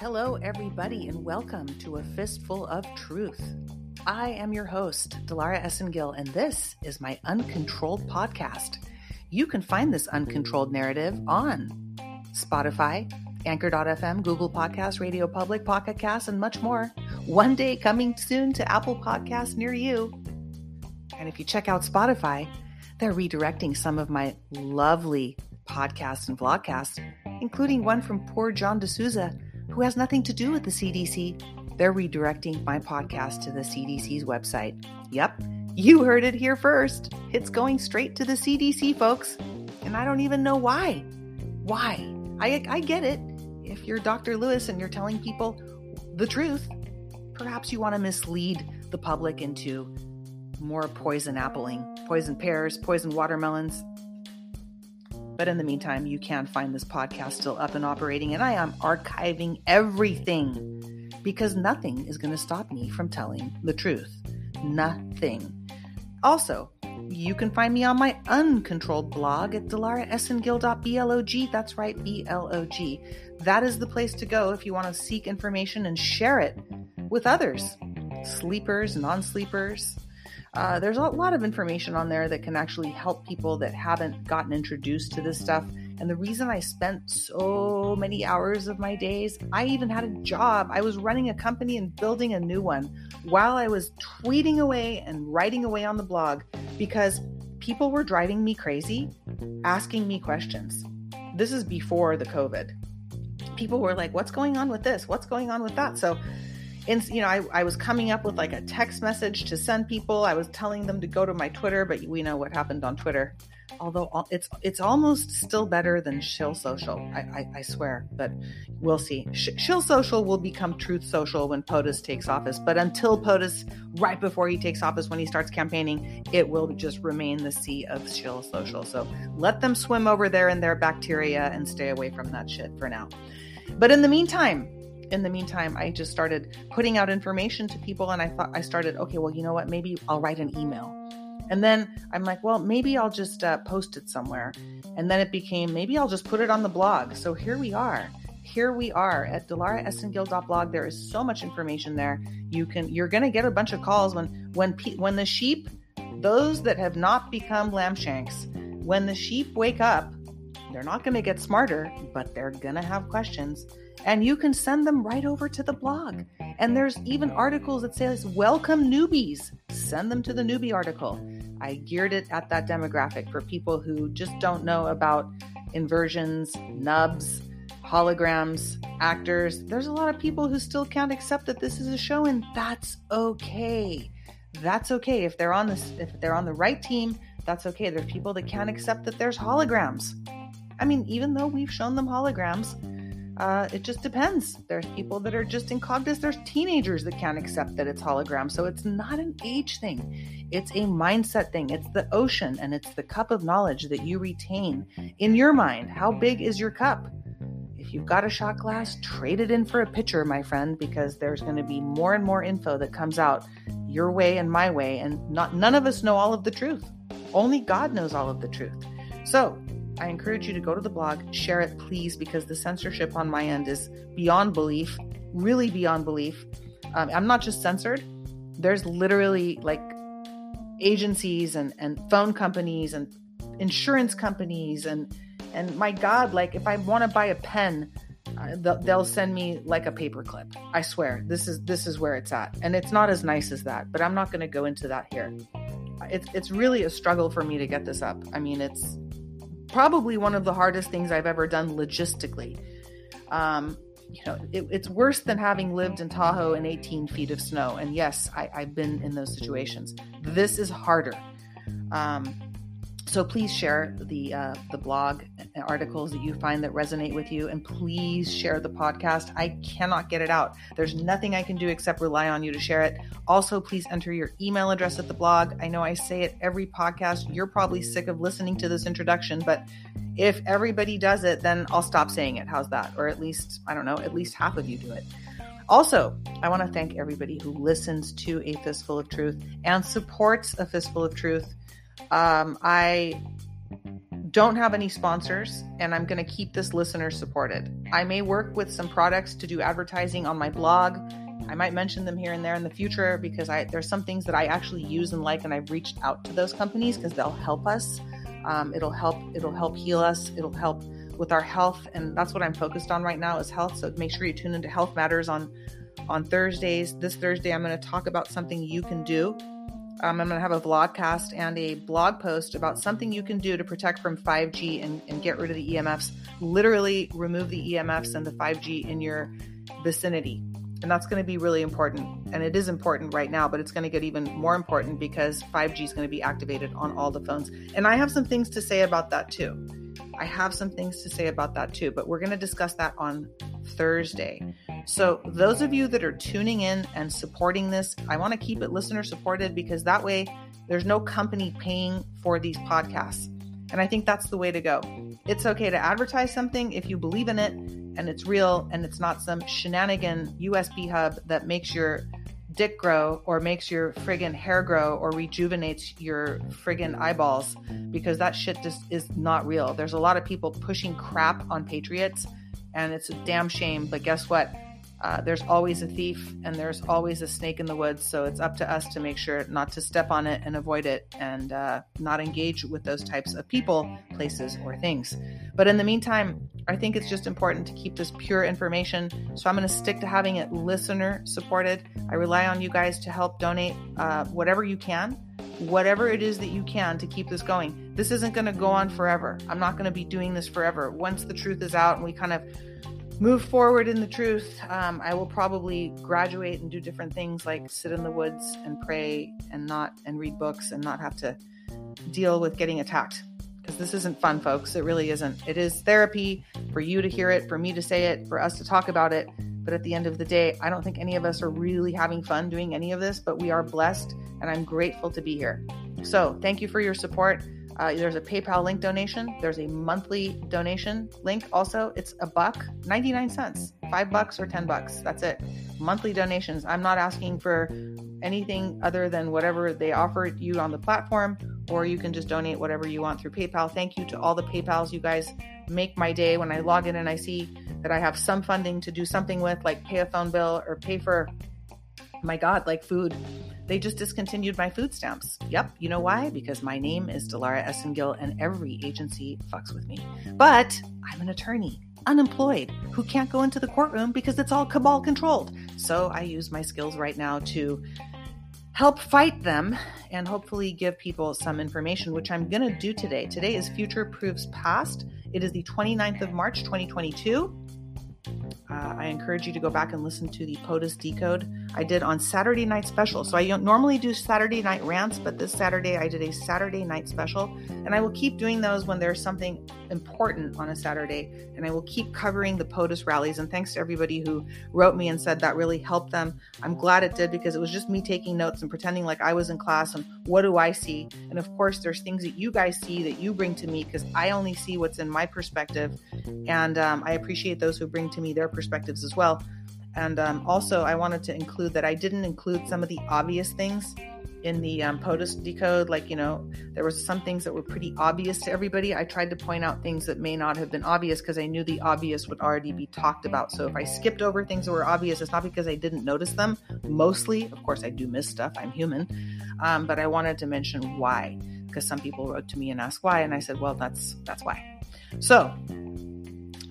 Hello, everybody, and welcome to A Fistful of Truth. I am your host, Dilara Esengil, and this is my Uncontrolled podcast. You can find this uncontrolled narrative on Spotify, Anchor.fm, Google Podcasts, Radio Public, Pocket Casts, and much more. One day coming soon to Apple Podcasts near you. And if you check out Spotify, they're redirecting some of my lovely podcasts and vlogcasts, including one from poor John D'Souza, who has nothing to do with the CDC. They're redirecting my podcast to the CDC's website. Yep, you heard it here first. It's going straight to the CDC, folks. And I don't even know why. Why? I, I get it. If you're Dr. Lewis and you're telling people the truth, perhaps you want to mislead the public into more poison appling, poison pears, poison watermelons. But in the meantime, you can find this podcast still up and operating, and I am archiving everything because nothing is going to stop me from telling the truth. Nothing. Also, you can find me on my uncontrolled blog at dilaraesengil.blog. That's right, B L O G. That is the place to go if you want to seek information and share it with others, sleepers, non sleepers. Uh, there's a lot of information on there that can actually help people that haven't gotten introduced to this stuff. And the reason I spent so many hours of my days, I even had a job. I was running a company and building a new one while I was tweeting away and writing away on the blog because people were driving me crazy, asking me questions. This is before the COVID. People were like, What's going on with this? What's going on with that? So, you know, I, I was coming up with like a text message to send people. I was telling them to go to my Twitter, but we know what happened on Twitter. Although it's it's almost still better than Shill Social, I, I, I swear. But we'll see. Sh- Shill Social will become Truth Social when POTUS takes office. But until POTUS, right before he takes office, when he starts campaigning, it will just remain the sea of Shill Social. So let them swim over there in their bacteria and stay away from that shit for now. But in the meantime, in the meantime, I just started putting out information to people and I thought I started, okay, well, you know what? Maybe I'll write an email. And then I'm like, well, maybe I'll just uh, post it somewhere. And then it became, maybe I'll just put it on the blog. So here we are. Here we are at dilaraesengil.blog. There is so much information there. You can, you're going to get a bunch of calls when, when, pe- when the sheep, those that have not become lamb shanks, when the sheep wake up, they're not going to get smarter, but they're going to have questions and you can send them right over to the blog. And there's even articles that says welcome newbies. Send them to the newbie article. I geared it at that demographic for people who just don't know about inversions, nubs, holograms, actors. There's a lot of people who still can't accept that this is a show and that's okay. That's okay if they're on this if they're on the right team, that's okay. There's people that can't accept that there's holograms. I mean, even though we've shown them holograms, uh, it just depends. There's people that are just incognito. There's teenagers that can't accept that it's hologram. So it's not an age thing. It's a mindset thing. It's the ocean and it's the cup of knowledge that you retain in your mind. How big is your cup? If you've got a shot glass, trade it in for a pitcher, my friend, because there's going to be more and more info that comes out your way and my way, and not none of us know all of the truth. Only God knows all of the truth. So I encourage you to go to the blog, share it, please, because the censorship on my end is beyond belief, really beyond belief. Um, I'm not just censored, there's literally like agencies and, and phone companies and insurance companies and and my god like if i want to buy a pen uh, they'll send me like a paperclip. I swear this is this is where it's at. And it's not as nice as that but i'm not going to go into that here. It's it's really a struggle for me to get this up. I mean it's probably one of the hardest things I've ever done logistically. Um, you know, it, it's worse than having lived in Tahoe in 18 feet of snow. And yes, I, have been in those situations. This is harder. Um, so please share the uh, the blog articles that you find that resonate with you, and please share the podcast. I cannot get it out. There's nothing I can do except rely on you to share it. Also, please enter your email address at the blog. I know I say it every podcast. You're probably sick of listening to this introduction, but if everybody does it, then I'll stop saying it. How's that? Or at least I don't know. At least half of you do it. Also, I want to thank everybody who listens to A Fistful of Truth and supports A Fistful of Truth. Um, I don't have any sponsors and I'm going to keep this listener supported. I may work with some products to do advertising on my blog. I might mention them here and there in the future because I there's some things that I actually use and like and I've reached out to those companies because they'll help us. Um, it'll help it'll help heal us. It'll help with our health and that's what I'm focused on right now is health. So make sure you tune into Health Matters on on Thursdays. This Thursday I'm going to talk about something you can do um, I'm going to have a vlogcast and a blog post about something you can do to protect from 5G and, and get rid of the EMFs. Literally remove the EMFs and the 5G in your vicinity. And that's going to be really important. And it is important right now, but it's going to get even more important because 5G is going to be activated on all the phones. And I have some things to say about that too. I have some things to say about that too, but we're going to discuss that on Thursday. So, those of you that are tuning in and supporting this, I want to keep it listener supported because that way there's no company paying for these podcasts. And I think that's the way to go. It's okay to advertise something if you believe in it and it's real and it's not some shenanigan USB hub that makes your dick grow or makes your friggin' hair grow or rejuvenates your friggin' eyeballs because that shit just is not real. There's a lot of people pushing crap on patriots and it's a damn shame. But guess what? Uh, there's always a thief and there's always a snake in the woods. So it's up to us to make sure not to step on it and avoid it and uh, not engage with those types of people, places, or things. But in the meantime, I think it's just important to keep this pure information. So I'm going to stick to having it listener supported. I rely on you guys to help donate uh, whatever you can whatever it is that you can to keep this going. This isn't going to go on forever. I'm not going to be doing this forever. Once the truth is out and we kind of move forward in the truth, um, I will probably graduate and do different things like sit in the woods and pray and not and read books and not have to deal with getting attacked. Because this isn't fun, folks. It really isn't. It is therapy for you to hear it, for me to say it, for us to talk about it. But at the end of the day, I don't think any of us are really having fun doing any of this, but we are blessed and I'm grateful to be here. So thank you for your support. Uh, there's a PayPal link donation. There's a monthly donation link. Also, it's a buck, 99 cents, five bucks or 10 bucks. That's it. Monthly donations. I'm not asking for anything other than whatever they offer you on the platform, or you can just donate whatever you want through PayPal. Thank you to all the PayPals. You guys make my day when I log in and I see that I have some funding to do something with, like pay a phone bill or pay for my God, like food. They just discontinued my food stamps. Yep. You know why? Because my name is Dilara Esengil and every agency fucks with me. But I'm an attorney, unemployed, who can't go into the courtroom because it's all cabal controlled. So I use my skills right now to help fight them and hopefully give people some information, which I'm going to do today. Today is Future Proves Past. It is the 29th of March, 2022. Uh, I encourage you to go back and listen to the POTUS Decode I did on Saturday night special. So I normally do Saturday night rants, but this Saturday I did a Saturday night special. And I will keep doing those when there's something important on a Saturday. And I will keep covering the POTUS rallies. And thanks to everybody who wrote me and said that really helped them. I'm glad it did because it was just me taking notes and pretending like I was in class and what do I see? And of course, there's things that you guys see that you bring to me because I only see what's in my perspective. And um, I appreciate those who bring to me their perspectives as well. And um, also, I wanted to include that I didn't include some of the obvious things in the um, POTUS decode. Like, you know, there was some things that were pretty obvious to everybody. I tried to point out things that may not have been obvious because I knew the obvious would already be talked about. So if I skipped over things that were obvious, it's not because I didn't notice them. Mostly, of course, I do miss stuff. I'm human. Um, but I wanted to mention why because some people wrote to me and asked why. And I said, well, that's, that's why. So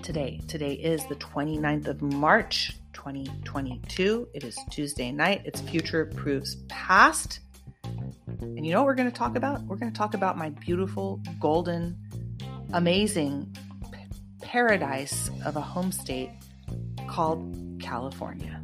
today, today is the 29th of March, 2022. It is Tuesday night. It's Future Proves Past. And you know what we're going to talk about? We're going to talk about my beautiful, golden, amazing paradise of a home state called California.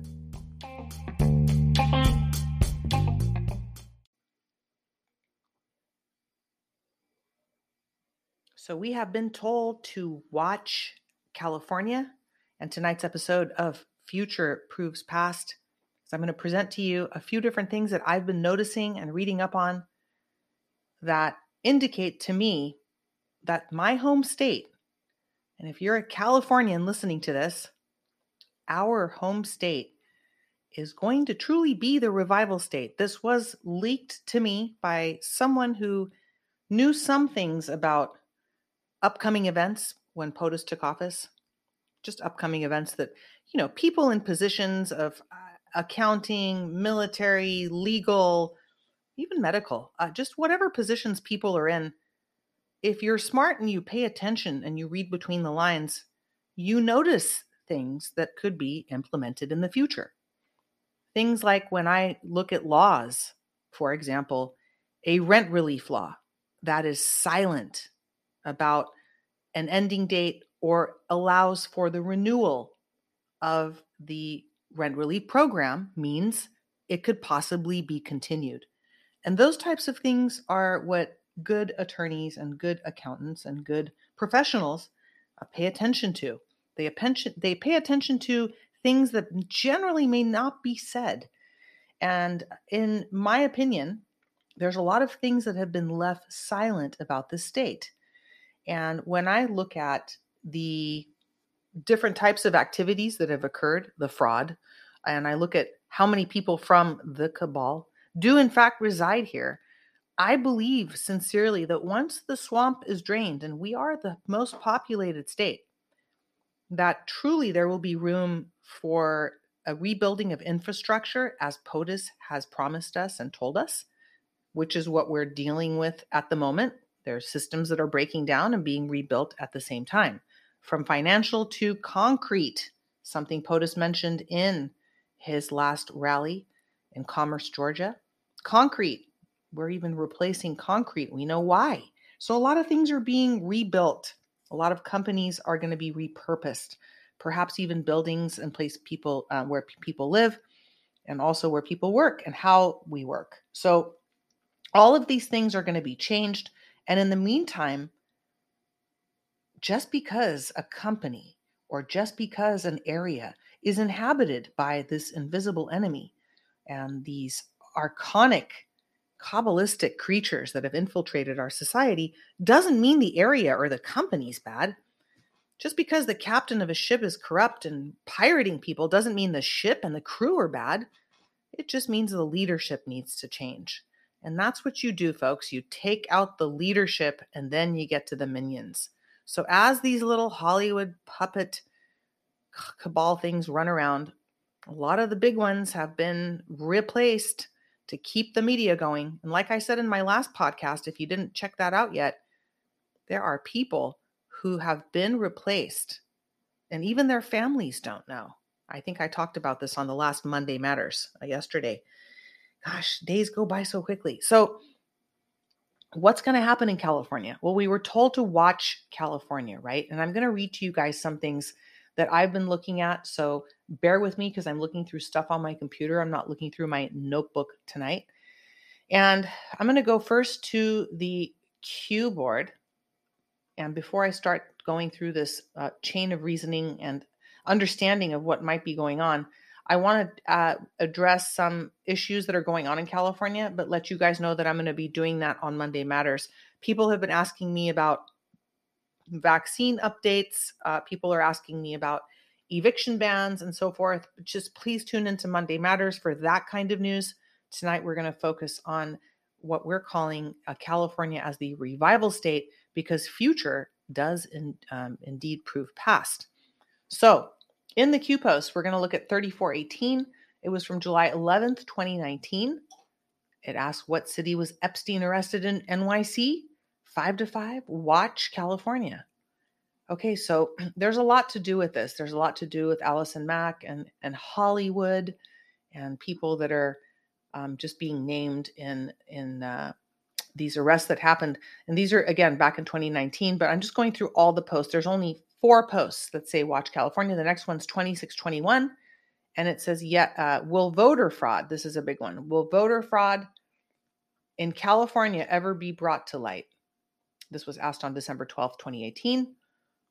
So, we have been told to watch California, and tonight's episode of future proves past. So I'm going to present to you a few different things that I've been noticing and reading up on that indicate to me that my home state, and if you're a Californian listening to this, our home state is going to truly be the revival state. This was leaked to me by someone who knew some things about upcoming events when POTUS took office, just upcoming events that, you know, people in positions of uh, accounting, military, legal, even medical, uh, just whatever positions people are in. If you're smart and you pay attention and you read between the lines, you notice things that could be implemented in the future. Things like when I look at laws, for example, a rent relief law that is silent about an ending date or allows for the renewal of the rent relief program means it could possibly be continued. And those types of things are what good attorneys and good accountants and good professionals uh, pay attention to. They, attention, they pay attention to things that generally may not be said. And in my opinion, there's a lot of things that have been left silent about the state. And when I look at the different types of activities that have occurred, the fraud, and I look at how many people from the cabal do in fact reside here, I believe sincerely that once the swamp is drained and we are the most populated state, that truly there will be room for a rebuilding of infrastructure as POTUS has promised us and told us, which is what we're dealing with at the moment. There are systems that are breaking down and being rebuilt at the same time, from financial to concrete, something POTUS mentioned in his last rally in Commerce, Georgia. Concrete, we're even replacing concrete. We know why. So a lot of things are being rebuilt a lot of companies are going to be repurposed, perhaps even buildings and place people uh, where p- people live, and also where people work and how we work. So, all of these things are going to be changed. And in the meantime, just because a company or just because an area is inhabited by this invisible enemy and these archonic Kabbalistic creatures that have infiltrated our society doesn't mean the area or the company's bad. Just because the captain of a ship is corrupt and pirating people doesn't mean the ship and the crew are bad. It just means the leadership needs to change. And that's what you do, folks. You take out the leadership and then you get to the minions. So, as these little Hollywood puppet cabal things run around, a lot of the big ones have been replaced to keep the media going. And like I said in my last podcast, if you didn't check that out yet, there are people who have been replaced and even their families don't know. I think I talked about this on the last Monday Matters uh, yesterday. Gosh, days go by so quickly. So, what's going to happen in California? Well, we were told to watch California, right? And I'm going to read to you guys some things that I've been looking at. So bear with me because I'm looking through stuff on my computer. I'm not looking through my notebook tonight. And I'm going to go first to the Q board. And before I start going through this uh, chain of reasoning and understanding of what might be going on, I want to uh, address some issues that are going on in California, but let you guys know that I'm going to be doing that on Monday Matters. People have been asking me about vaccine updates. Uh, people are asking me about eviction bans and so forth. Just please tune into Monday Matters for that kind of news. Tonight, we're going to focus on what we're calling California as the revival state because future does in, um, indeed prove past. So, in the Q post, we're going to look at 3418. It was from July 11th, 2019. It asks what city was Epstein arrested in NYC? five to five, watch California. Okay, so there's a lot to do with this. There's a lot to do with Allison Mack and and Hollywood, and people that are um, just being named in in uh, these arrests that happened. And these are again back in 2019. But I'm just going through all the posts. There's only four posts that say "Watch California." The next one's 2621, and it says, "Yet uh, will voter fraud? This is a big one. Will voter fraud in California ever be brought to light?" This was asked on December 12th, 2018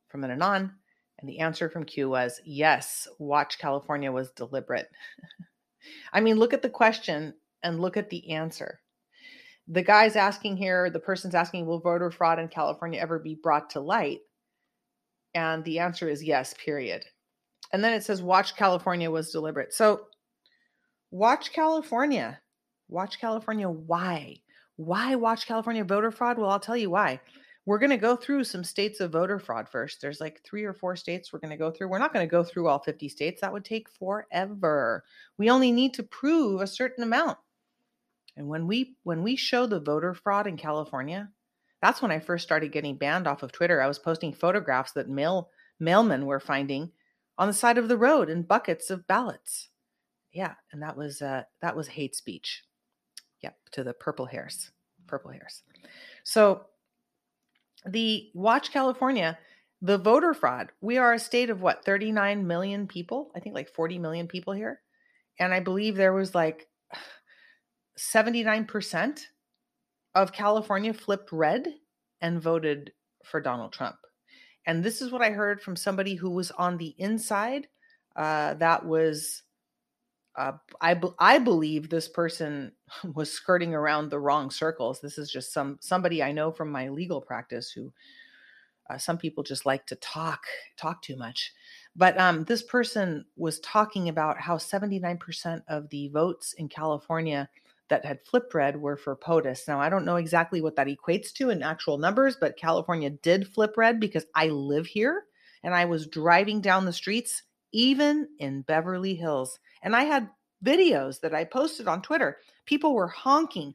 from an Anon. And the answer from Q was yes, Watch California was deliberate. I mean, look at the question and look at the answer. The guy's asking here, the person's asking, will voter fraud in California ever be brought to light? And the answer is yes, period. And then it says, Watch California was deliberate. So, Watch California. Watch California. Why? Why watch California voter fraud? Well, I'll tell you why. We're going to go through some states of voter fraud first. There's like three or four states we're going to go through. We're not going to go through all 50 states. That would take forever. We only need to prove a certain amount. And when we when we show the voter fraud in California, that's when I first started getting banned off of Twitter. I was posting photographs that mail mailmen were finding on the side of the road in buckets of ballots. Yeah, and that was uh, that was hate speech. Yep, to the purple hairs, purple hairs. So the Watch California, the voter fraud. We are a state of what, 39 million people? I think like 40 million people here. And I believe there was like 79% of California flipped red and voted for Donald Trump. And this is what I heard from somebody who was on the inside. Uh, that was, uh, I, I believe this person was skirting around the wrong circles. This is just some somebody I know from my legal practice who uh, some people just like to talk talk too much. But um, this person was talking about how 79% of the votes in California that had flipped red were for POTUS. Now, I don't know exactly what that equates to in actual numbers, but California did flip red because I live here and I was driving down the streets, even in Beverly Hills. And I had videos that I posted on Twitter. People were honking,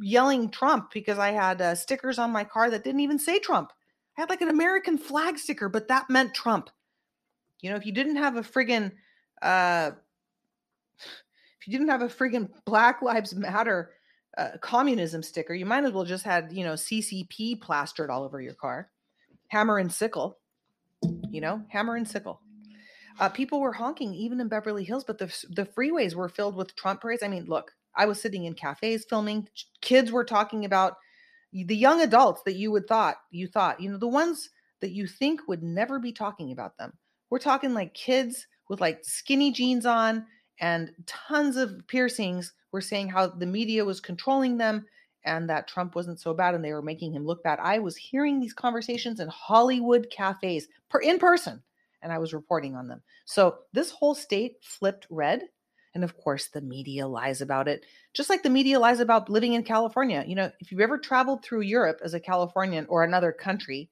yelling Trump because I had uh, stickers on my car that didn't even say Trump. I had like an American flag sticker, but that meant Trump. You know, if you didn't have a friggin' uh, if you didn't have a friggin' Black Lives Matter uh, communism sticker, you might as well just had, you know, CCP plastered all over your car. Hammer and sickle, you know, hammer and sickle. Uh, people were honking even in Beverly Hills, but the, the freeways were filled with Trump parades. I mean, look, I was sitting in cafes filming. Kids were talking about the young adults that you would thought you thought, you know, the ones that you think would never be talking about them. We're talking like kids with like skinny jeans on and tons of piercings were saying how the media was controlling them and that Trump wasn't so bad and they were making him look bad. I was hearing these conversations in Hollywood cafes per in person and I was reporting on them. So this whole state flipped red and of course the media lies about it. Just like the media lies about living in California. You know, if you've ever traveled through Europe as a Californian or another country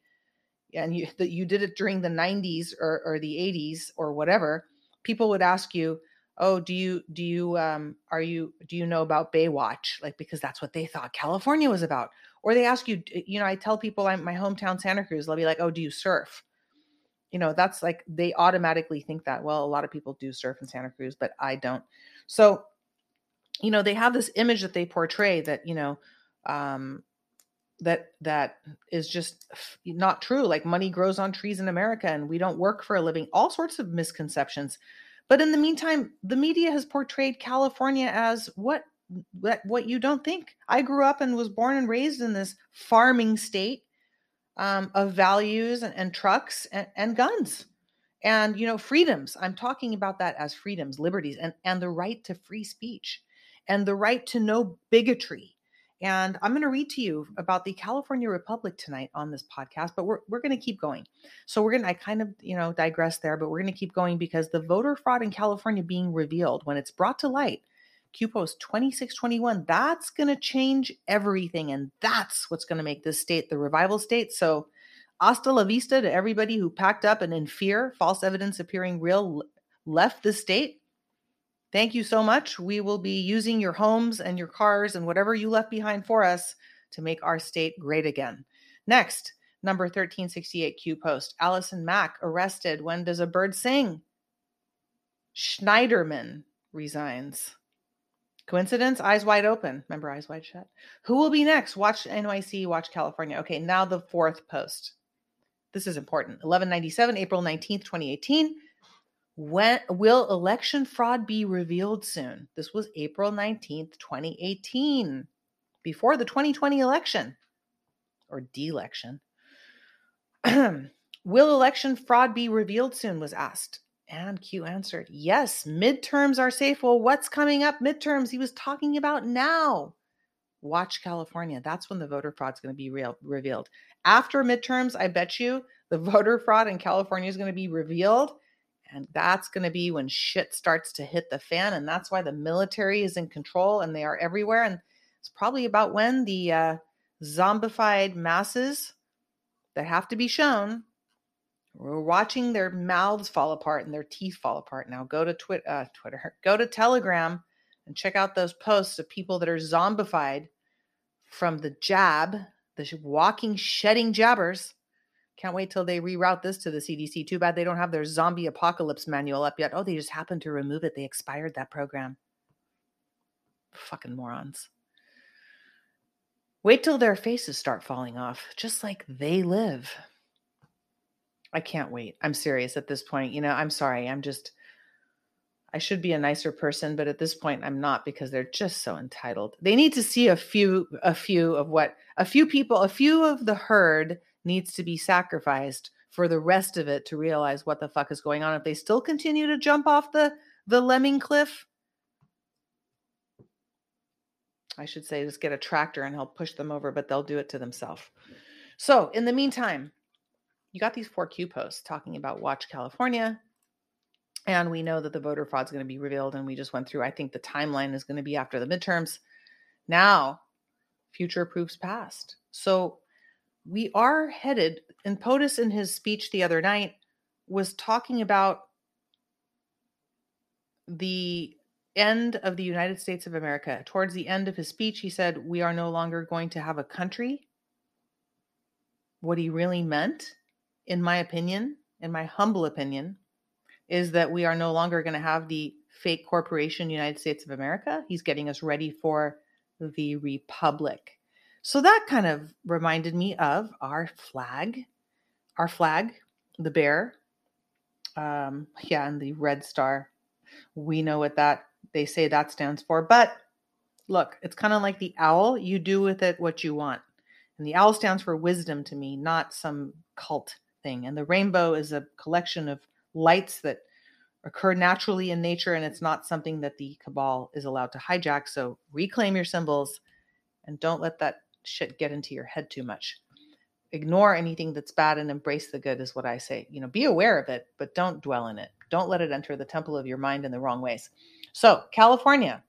and you you did it during the 90s or, or the 80s or whatever, people would ask you, oh do you do you um are you do you know about baywatch? Like because that's what they thought california was about. Or they ask you you know i tell people i'm my hometown santa cruz they'll be like oh do you surf? You know that's like they automatically think that well a lot of people do surf in santa cruz but i don't. So you know they have this image that they portray that you know um that that is just not true. Like money grows on trees in america and we don't work for a living. All sorts of misconceptions but in the meantime, the media has portrayed California as what what, what you don't think. I grew up and was born and raised in this farming state um, of values and, and trucks and, and guns and you know freedoms i'm talking about that as freedoms liberties and and the right to free speech and the right to no bigotry and I'm going to read to you about the California Republic tonight on this podcast, but we're, we're going to keep going. So we're going to, I kind of, you know, digress there, but we're going to keep going because the voter fraud in California being revealed, when it's brought to light, Q Post 2621, that's going to change everything. And that's what's going to make this state the revival state. So hasta la vista to everybody who packed up and in fear, false evidence appearing real, left the state Thank you so much. We will be using your homes and your cars and whatever you left behind for us to make our state great again. Next, number 1368 Q post Allison Mack arrested. When does a bird sing? Schneiderman resigns. Coincidence? Eyes wide open. Remember, eyes wide shut. Who will be next? Watch NYC, watch California. Okay, now the fourth post. This is important. 1197, April 19th, 2018. When will election fraud be revealed soon? This was April 19th, 2018, before the 2020 election or de-election. will election fraud be revealed soon was asked. And Q answered, yes, midterms are safe. Well, what's coming up midterms? He was talking about now. Watch California. That's when the voter fraud is going to be real, revealed. After midterms, I bet you the voter fraud in California is going to be revealed And that's going to be when shit starts to hit the fan. And that's why the military is in control and they are everywhere. And it's probably about when the uh, zombified masses that have to be shown, we're watching their mouths fall apart and their teeth fall apart. Now go to Twitter, uh, Twitter, go to Telegram and check out those posts of people that are zombified from the jab, the walking, shedding jabbers can't wait till they reroute this to the CDC. Too bad they don't have their zombie apocalypse manual up yet. Oh, they just happened to remove it. They expired that program. Fucking morons. Wait till their faces start falling off, just like they live. I can't wait. I'm serious at this point. You know, I'm sorry. I'm just, I should be a nicer person, but at this point I'm not because they're just so entitled. They need to see a few, a few of what, a few people, a few of the herd needs to be sacrificed for the rest of it to realize what the fuck is going on. If they still continue to jump off the the lemming cliff, I should say just get a tractor and help push them over, but they'll do it to themselves. So, in the meantime, you got these four Q posts talking about Watch California. And we know that the voter fraud is going to be revealed. And we just went through, I think the timeline is going to be after the midterms. Now, future proofs past. So we are headed, and POTUS in his speech the other night was talking about the end of the United States of America. Towards the end of his speech, he said, We are no longer going to have a country. What he really meant, in my opinion, in my humble opinion, is that we are no longer going to have the fake corporation United States of America. He's getting us ready for the republic. So that kind of reminded me of our flag, our flag, the bear. Um, yeah, and the red star. We know what that they say that stands for. But look, it's kind of like the owl. You do with it what you want. And the owl stands for wisdom to me, not some cult thing. And the rainbow is a collection of lights that occur naturally in nature, and it's not something that the cabal is allowed to hijack. So reclaim your symbols and don't let that shit get into your head too much. Ignore anything that's bad and embrace the good, is what I say. You know, be aware of it, but don't dwell in it. Don't let it enter the temple of your mind in the wrong ways. So, California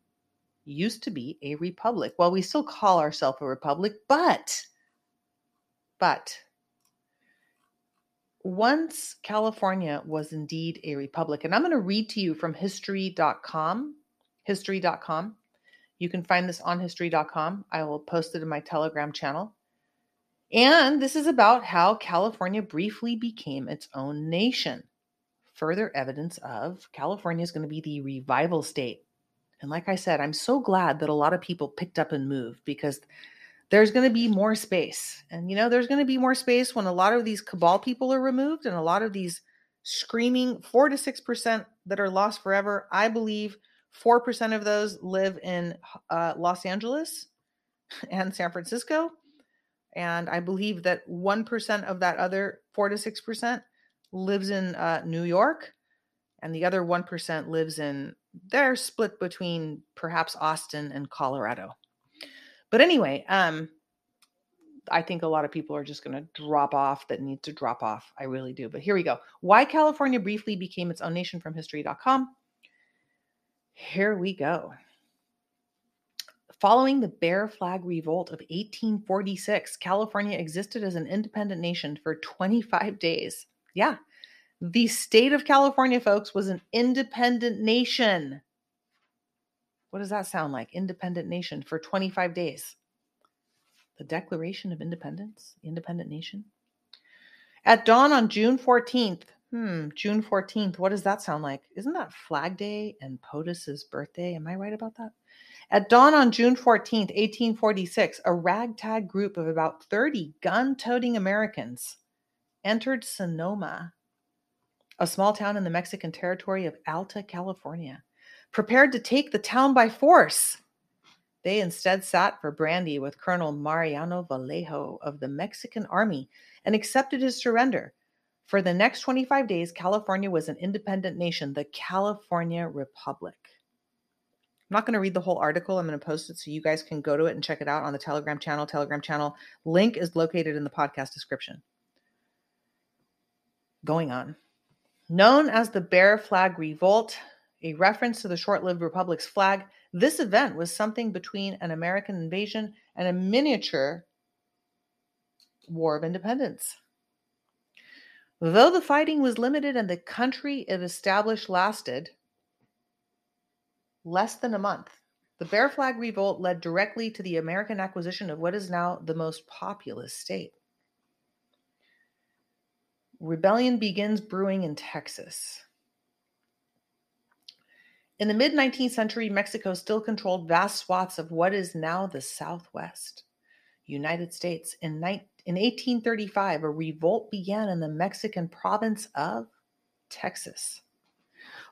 used to be a republic. Well, we still call ourselves a republic, but, but, once California was indeed a republic, and I'm going to read to you from history.com, history.com. You can find this on history.com. I will post it in my Telegram channel. And this is about how California briefly became its own nation. Further evidence of California is going to be the revival state. And like I said, I'm so glad that a lot of people picked up and moved because there's going to be more space. And you know, there's going to be more space when a lot of these cabal people are removed and a lot of these screaming 4 to 6% that are lost forever, I believe 4% of those live in uh, Los Angeles and San Francisco. And I believe that 1% of that other 4 to 6% lives in uh, New York. And the other 1% lives in, they're split between perhaps Austin and Colorado. But anyway, um, I think a lot of people are just going to drop off that need to drop off. I really do. But here we go. Why California briefly became its own nation from history.com. Here we go. Following the Bear Flag Revolt of 1846, California existed as an independent nation for 25 days. Yeah, the state of California, folks, was an independent nation. What does that sound like? Independent nation for 25 days. The Declaration of Independence, independent nation. At dawn on June 14th, Hmm, June 14th. What does that sound like? Isn't that Flag Day and POTUS's birthday? Am I right about that? At dawn on June 14th, 1846, a ragtag group of about 30 gun toting Americans entered Sonoma, a small town in the Mexican territory of Alta California, prepared to take the town by force. They instead sat for brandy with Colonel Mariano Vallejo of the Mexican Army and accepted his surrender for the next 25 days, California was an independent nation, the California Republic. I'm not going to read the whole article. I'm going to post it so you guys can go to it and check it out on the Telegram channel. Telegram channel link is located in the podcast description. Going on. Known as the Bear Flag Revolt, a reference to the short lived Republic's flag, this event was something between an American invasion and a miniature War of Independence. Though the fighting was limited and the country it established lasted less than a month, the Bear Flag Revolt led directly to the American acquisition of what is now the most populous state. Rebellion begins brewing in Texas. In the mid 19th century, Mexico still controlled vast swaths of what is now the Southwest United States. In in 1835, a revolt began in the Mexican province of Texas.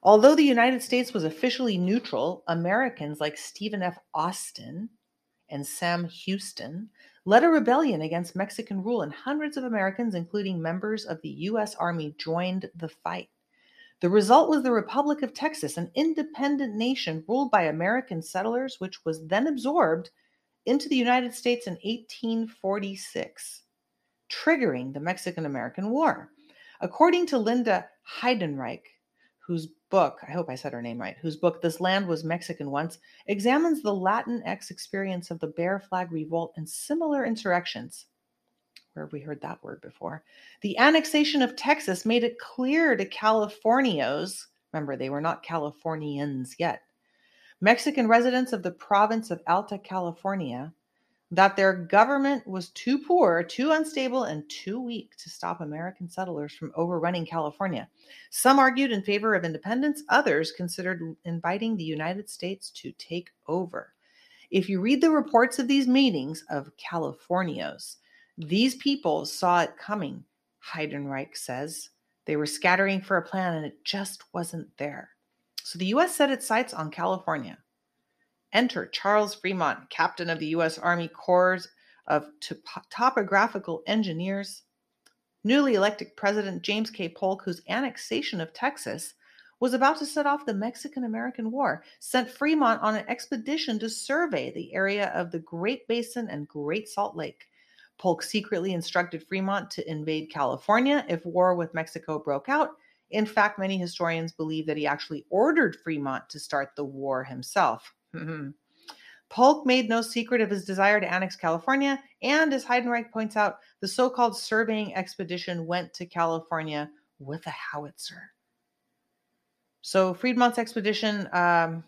Although the United States was officially neutral, Americans like Stephen F. Austin and Sam Houston led a rebellion against Mexican rule, and hundreds of Americans, including members of the U.S. Army, joined the fight. The result was the Republic of Texas, an independent nation ruled by American settlers, which was then absorbed into the United States in 1846, triggering the Mexican American War. According to Linda Heidenreich, whose book, I hope I said her name right, whose book, This Land Was Mexican Once, examines the Latinx experience of the Bear Flag Revolt and similar insurrections. Where have we heard that word before? The annexation of Texas made it clear to Californios, remember, they were not Californians yet, Mexican residents of the province of Alta California that their government was too poor, too unstable, and too weak to stop American settlers from overrunning California. Some argued in favor of independence, others considered inviting the United States to take over. If you read the reports of these meetings of Californios, these people saw it coming, Heidenreich says. They were scattering for a plan and it just wasn't there. So the U.S. set its sights on California. Enter Charles Fremont, captain of the U.S. Army Corps of Topographical Engineers. Newly elected President James K. Polk, whose annexation of Texas was about to set off the Mexican American War, sent Fremont on an expedition to survey the area of the Great Basin and Great Salt Lake. Polk secretly instructed Fremont to invade California if war with Mexico broke out in fact, many historians believe that he actually ordered Fremont to start the war himself. Polk made no secret of his desire to annex California, and as Heidenreich points out, the so called surveying expedition went to California with a howitzer. So, Fremont's expedition um,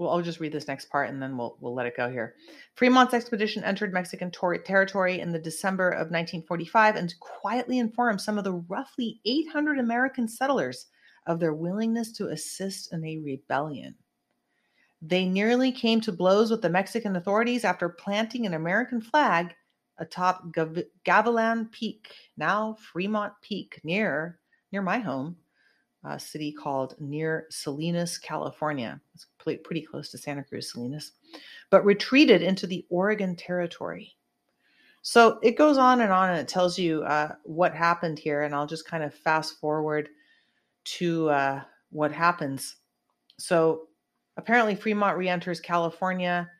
well, I'll just read this next part and then we'll we'll let it go here. Fremont's expedition entered Mexican tor- territory in the December of 1945 and quietly informed some of the roughly 800 American settlers of their willingness to assist in a rebellion. They nearly came to blows with the Mexican authorities after planting an American flag atop Gav- Gavilan Peak, now Fremont Peak, near near my home, a city called near Salinas, California. It's pretty close to Santa Cruz, Salinas, but retreated into the Oregon Territory. So it goes on and on and it tells you uh, what happened here. And I'll just kind of fast forward to uh, what happens. So apparently, Fremont re enters California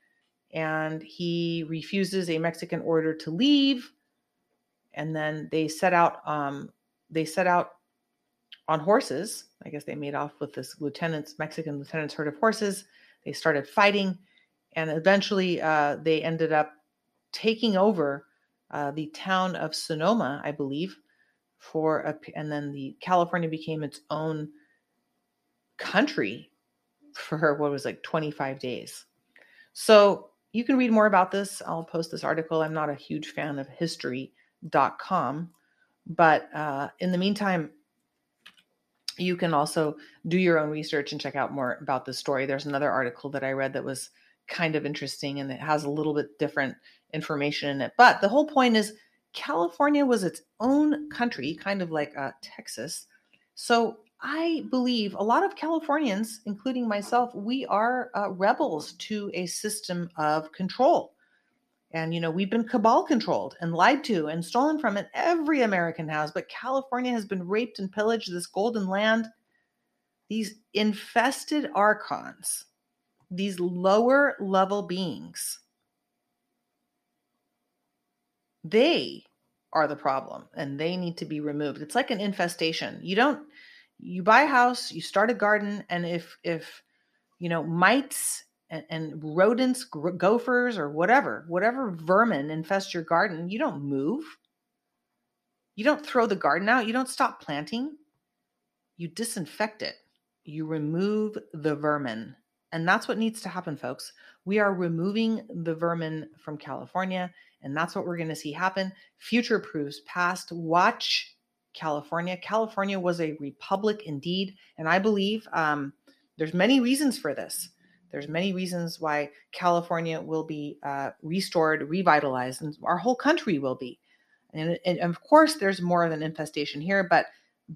and he refuses a Mexican order to leave. And then they set out. Um, they set out on horses. I guess they made off with this lieutenant's Mexican lieutenant's herd of horses. They started fighting, and eventually uh, they ended up taking over uh, the town of Sonoma, I believe, for a, and then the California became its own country for what was like 25 days. So you can read more about this. I'll post this article. I'm not a huge fan of history.com, but uh, in the meantime, you can also do your own research and check out more about this story. There's another article that I read that was kind of interesting and it has a little bit different information in it. But the whole point is California was its own country, kind of like uh, Texas. So I believe a lot of Californians, including myself, we are uh, rebels to a system of control. And, you know, we've been cabal controlled and lied to and stolen from, and every American has. But California has been raped and pillaged, this golden land. These infested archons, these lower level beings, they are the problem and they need to be removed. It's like an infestation. You don't you buy a house, you start a garden, and if if you know mites and, and rodents, gophers, or whatever, whatever vermin infest your garden, you don't move. You don't throw the garden out. You don't stop planting. You disinfect it. You remove the vermin. And that's what needs to happen, folks. We are removing the vermin from California, and that's what we're going to see happen. Future proofs past. Watch California. California was a republic indeed, and I believe um, there's many reasons for this. There's many reasons why California will be uh, restored, revitalized, and our whole country will be. And, and, of course, there's more of an infestation here. But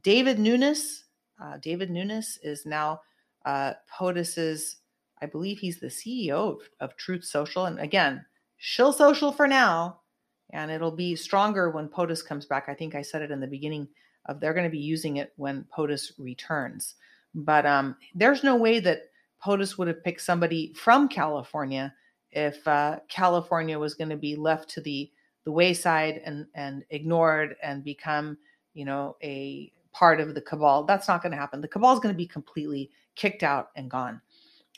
Devin Nunes, uh, Devin Nunes is now uh, POTUS's, I believe he's the CEO of, of Truth Social. And again, shill social for now, and it'll be stronger when POTUS comes back. I think I said it in the beginning of they're going to be using it when POTUS returns. But um, there's no way that POTUS would have picked somebody from California if uh, California was going to be left to the the wayside and and ignored and become you know a part of the cabal. That's not going to happen. The cabal is going to be completely kicked out and gone.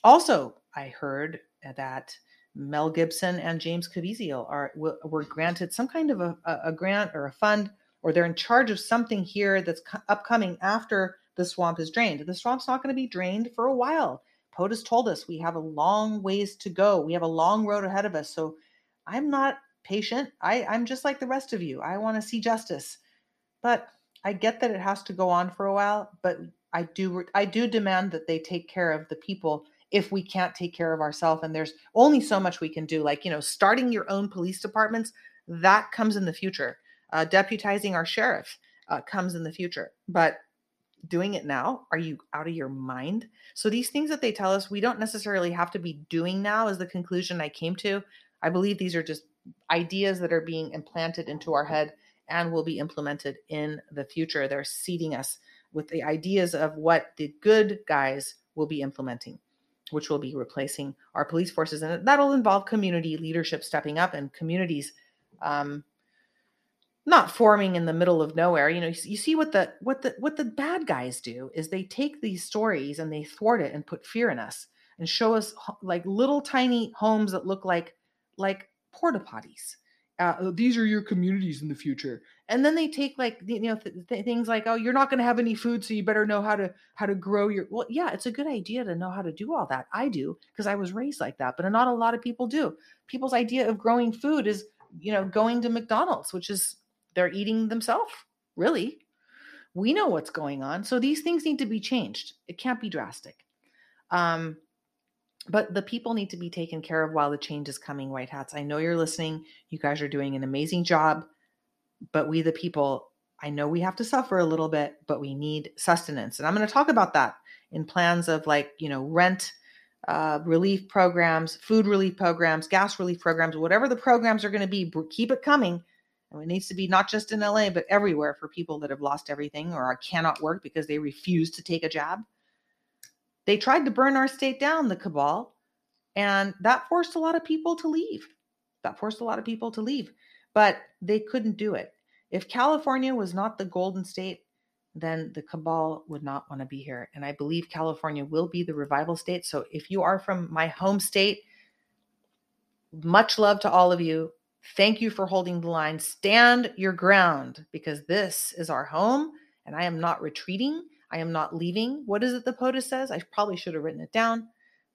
Also, I heard that Mel Gibson and James Caviezel are were granted some kind of a, a grant or a fund, or they're in charge of something here that's upcoming after the swamp is drained. The swamp's not going to be drained for a while. POTUS told us we have a long ways to go. We have a long road ahead of us. So I'm not patient. I, I'm just like the rest of you. I want to see justice. But I get that it has to go on for a while, but I do I do demand that they take care of the people if we can't take care of ourselves and there's only so much we can do like you know starting your own police departments that comes in the future uh, deputizing our sheriff uh, comes in the future but doing it now? Are you out of your mind? So these things that they tell us we don't necessarily have to be doing now is the conclusion I came to. I believe these are just ideas that are being implanted into our head and will be implemented in the future. They're seeding us with the ideas of what the good guys will be implementing, which will be replacing our police forces. And that'll involve community leadership stepping up and communities um, not forming in the middle of nowhere you know you see what the what the what the bad guys do is they take these stories and they thwart it and put fear in us and show us like little tiny homes that look like like porta potties. Uh, oh, these are your communities in the future. And then they take like you know th- th- things like oh you're not going to have any food so you better know how to how to grow your well yeah it's a good idea to know how to do all that. I do because i was raised like that but not a lot of people do. People's idea of growing food is you know going to mcdonald's which is they're eating themselves, really. We know what's going on. So these things need to be changed. It can't be drastic. Um, but the people need to be taken care of while the change is coming, White Hats. I know you're listening. You guys are doing an amazing job. But we, the people, I know we have to suffer a little bit, but we need sustenance. And I'm going to talk about that in plans of like, you know, rent uh, relief programs, food relief programs, gas relief programs, whatever the programs are going to be, keep it coming it needs to be not just in LA, but everywhere for people that have lost everything or cannot work because they refuse to take a job. They tried to burn our state down, the cabal, and that forced a lot of people to leave. That forced a lot of people to leave, but they couldn't do it. If California was not the golden state, then the cabal would not want to be here. And I believe California will be the revival state. So if you are from my home state, much love to all of you. Thank you for holding the line. Stand your ground because this is our home and I am not retreating. I am not leaving. What is it the POTUS says? I probably should have written it down.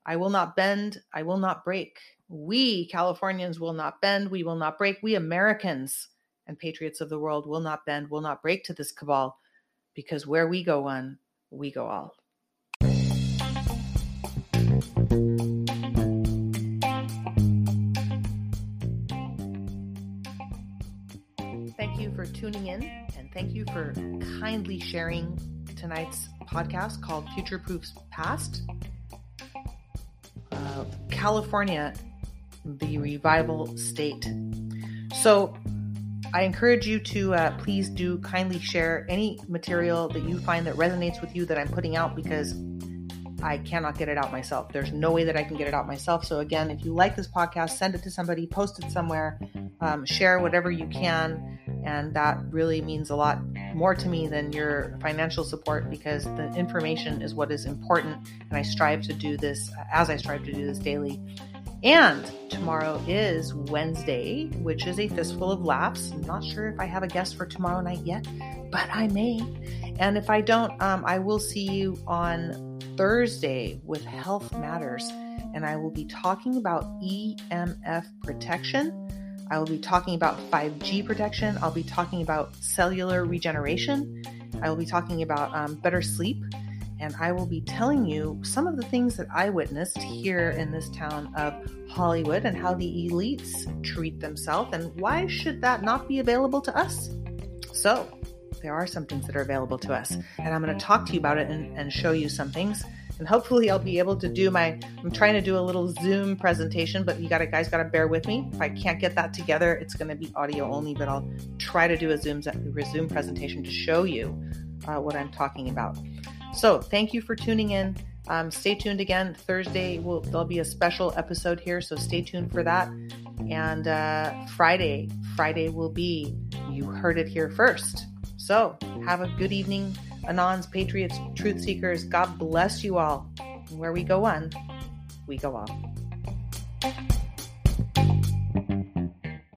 I will not bend. I will not break. We Californians will not bend. We will not break. We Americans and patriots of the world will not bend, will not break to this cabal because where we go one, we go all. Tuning in and thank you for kindly sharing tonight's podcast called Future Proves Past. Uh, California, the revival state. So I encourage you to uh, please do kindly share any material that you find that resonates with you that I'm putting out because I cannot get it out myself. There's no way that I can get it out myself. So, again, if you like this podcast, send it to somebody, post it somewhere, um, share whatever you can. And that really means a lot more to me than your financial support because the information is what is important. And I strive to do this as I strive to do this daily. And tomorrow is Wednesday, which is a fistful of laughs. I'm not sure if I have a guest for tomorrow night yet, but I may. And if I don't, um, I will see you on Thursday with Health Matters. And I will be talking about EMF protection. I will be talking about 5G protection. I'll be talking about cellular regeneration. I will be talking about um, better sleep and I will be telling you some of the things that I witnessed here in this town of Hollywood and how the elites treat themselves and why should that not be available to us? So, there are some things that are available to us, and I'm going to talk to you about it and, and show you some things. And hopefully, I'll be able to do my. I'm trying to do a little Zoom presentation, but you got to guys got to bear with me. If I can't get that together, it's going to be audio only. But I'll try to do a Zoom Zoom presentation to show you uh, what I'm talking about. So thank you for tuning in. Um, stay tuned again. Thursday will there'll be a special episode here, so stay tuned for that. And uh, Friday, Friday will be you heard it here first. So have a good evening, Anons, Patriots, Truth Seekers. God bless you all. And where we go on, we go all.